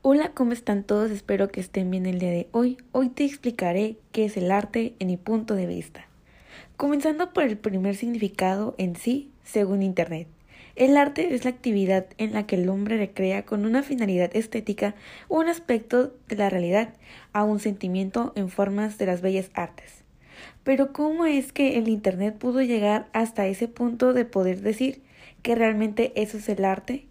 Hola, ¿cómo están todos? Espero que estén bien el día de hoy. Hoy te explicaré qué es el arte en mi punto de vista. Comenzando por el primer significado en sí, según Internet. El arte es la actividad en la que el hombre recrea con una finalidad estética un aspecto de la realidad a un sentimiento en formas de las bellas artes. Pero ¿cómo es que el Internet pudo llegar hasta ese punto de poder decir que realmente eso es el arte?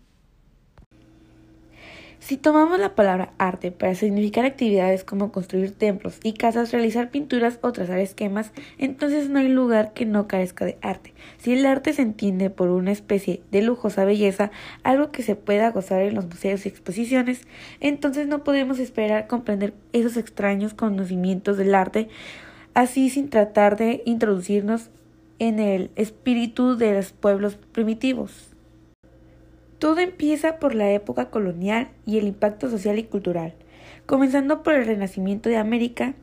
Si tomamos la palabra arte para significar actividades como construir templos y casas, realizar pinturas o trazar esquemas, entonces no hay lugar que no carezca de arte. Si el arte se entiende por una especie de lujosa belleza, algo que se pueda gozar en los museos y exposiciones, entonces no podemos esperar comprender esos extraños conocimientos del arte, así sin tratar de introducirnos en el espíritu de los pueblos primitivos. Todo empieza por la época colonial y el impacto social y cultural, comenzando por el Renacimiento de América,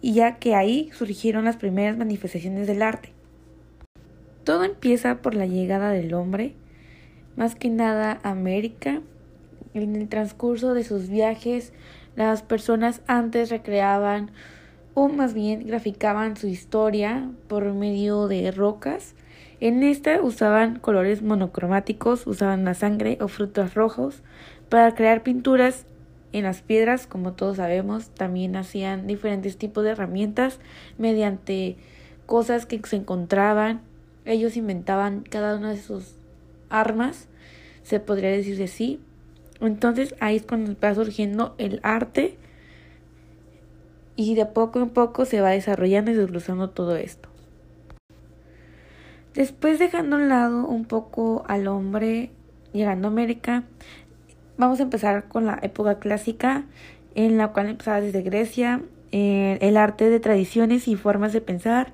y ya que ahí surgieron las primeras manifestaciones del arte. Todo empieza por la llegada del hombre, más que nada América. En el transcurso de sus viajes, las personas antes recreaban o más bien graficaban su historia por medio de rocas en esta usaban colores monocromáticos, usaban la sangre o frutos rojos para crear pinturas en las piedras, como todos sabemos, también hacían diferentes tipos de herramientas mediante cosas que se encontraban. Ellos inventaban cada una de sus armas, se podría decir de sí. Entonces ahí es cuando va surgiendo el arte y de poco en poco se va desarrollando y desglosando todo esto. Después dejando a un lado un poco al hombre llegando a América, vamos a empezar con la época clásica, en la cual empezaba desde Grecia, eh, el arte de tradiciones y formas de pensar,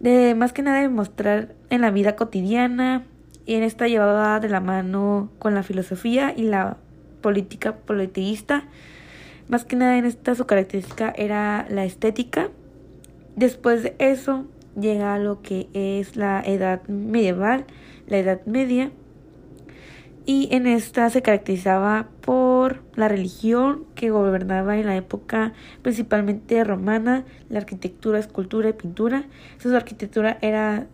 de más que nada demostrar en la vida cotidiana, y en esta llevaba de la mano con la filosofía y la política politeísta. Más que nada en esta su característica era la estética. Después de eso llega a lo que es la edad medieval, la edad media, y en esta se caracterizaba por la religión que gobernaba en la época principalmente romana, la arquitectura, escultura y pintura. Su arquitectura era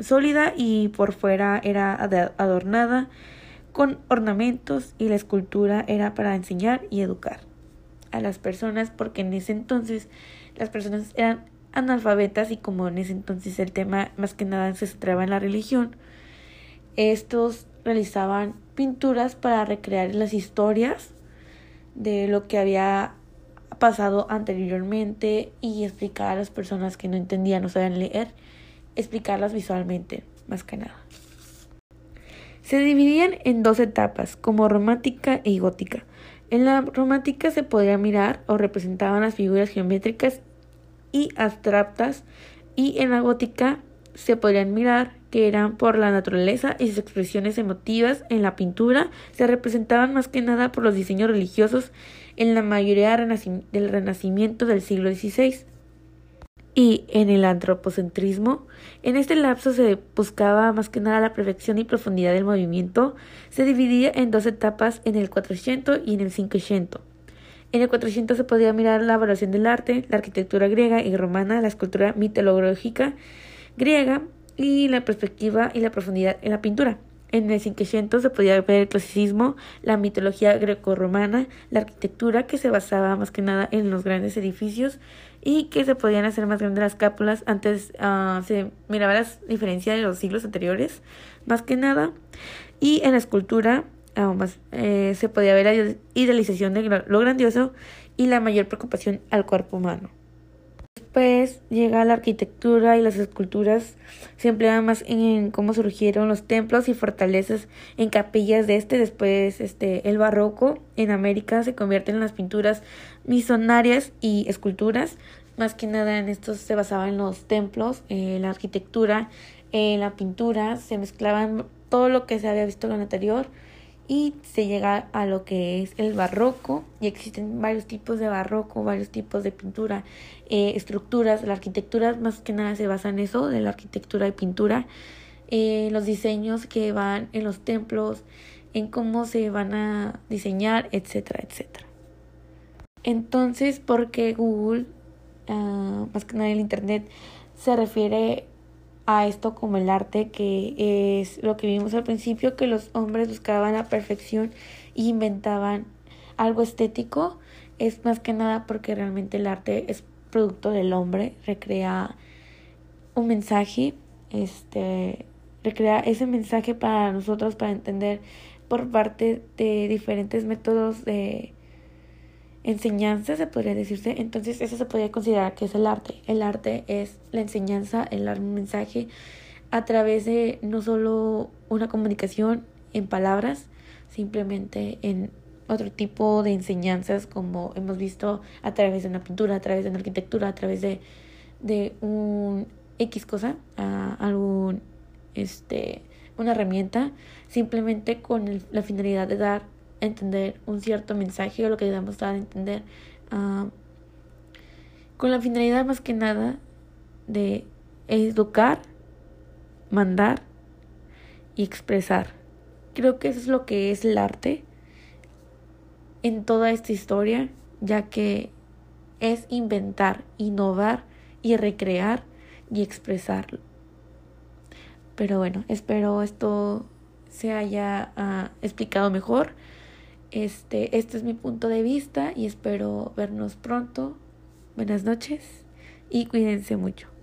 sólida y por fuera era adornada con ornamentos y la escultura era para enseñar y educar a las personas porque en ese entonces las personas eran analfabetas y como en ese entonces el tema más que nada se centraba en la religión, estos realizaban pinturas para recrear las historias de lo que había pasado anteriormente y explicar a las personas que no entendían o sabían leer, explicarlas visualmente, más que nada. Se dividían en dos etapas, como romántica y gótica. En la romántica se podía mirar o representaban las figuras geométricas y abstractas y en la gótica se podrían mirar que eran por la naturaleza y sus expresiones emotivas en la pintura se representaban más que nada por los diseños religiosos en la mayoría del renacimiento del siglo XVI. Y en el antropocentrismo, en este lapso se buscaba más que nada la perfección y profundidad del movimiento, se dividía en dos etapas en el 400 y en el 500. En el 400 se podía mirar la evaluación del arte, la arquitectura griega y romana, la escultura mitológica griega y la perspectiva y la profundidad en la pintura. En el 500 se podía ver el clasicismo, la mitología greco-romana, la arquitectura que se basaba más que nada en los grandes edificios y que se podían hacer más grandes las cápulas. Antes uh, se miraba la diferencia de los siglos anteriores, más que nada. Y en la escultura eh, se podía ver la idealización de lo grandioso y la mayor preocupación al cuerpo humano. Después llega la arquitectura y las esculturas se emplean más en cómo surgieron los templos y fortalezas en capillas de este. Después este, el barroco en América se convierte en las pinturas misonarias y esculturas. Más que nada en estos se basaba en los templos, en la arquitectura, en la pintura, se mezclaban todo lo que se había visto en lo anterior y se llega a lo que es el barroco y existen varios tipos de barroco, varios tipos de pintura, eh, estructuras, la arquitectura más que nada se basa en eso, de la arquitectura y pintura, eh, los diseños que van en los templos, en cómo se van a diseñar, etcétera, etcétera. Entonces, porque Google, uh, más que nada el Internet, se refiere a esto como el arte, que es lo que vimos al principio, que los hombres buscaban la perfección e inventaban algo estético, es más que nada porque realmente el arte es producto del hombre, recrea un mensaje, este, recrea ese mensaje para nosotros, para entender por parte de diferentes métodos de enseñanza, se podría decirse. Entonces, eso se podría considerar que es el arte. El arte es la enseñanza, el mensaje a través de no solo una comunicación en palabras, simplemente en otro tipo de enseñanzas como hemos visto a través de una pintura, a través de una arquitectura, a través de, de un X cosa, a algún este una herramienta simplemente con la finalidad de dar entender un cierto mensaje o lo que debemos dar a entender ah, con la finalidad más que nada de educar, mandar y expresar. Creo que eso es lo que es el arte en toda esta historia, ya que es inventar, innovar y recrear y expresarlo. Pero bueno, espero esto se haya ah, explicado mejor. Este, este es mi punto de vista y espero vernos pronto. Buenas noches y cuídense mucho.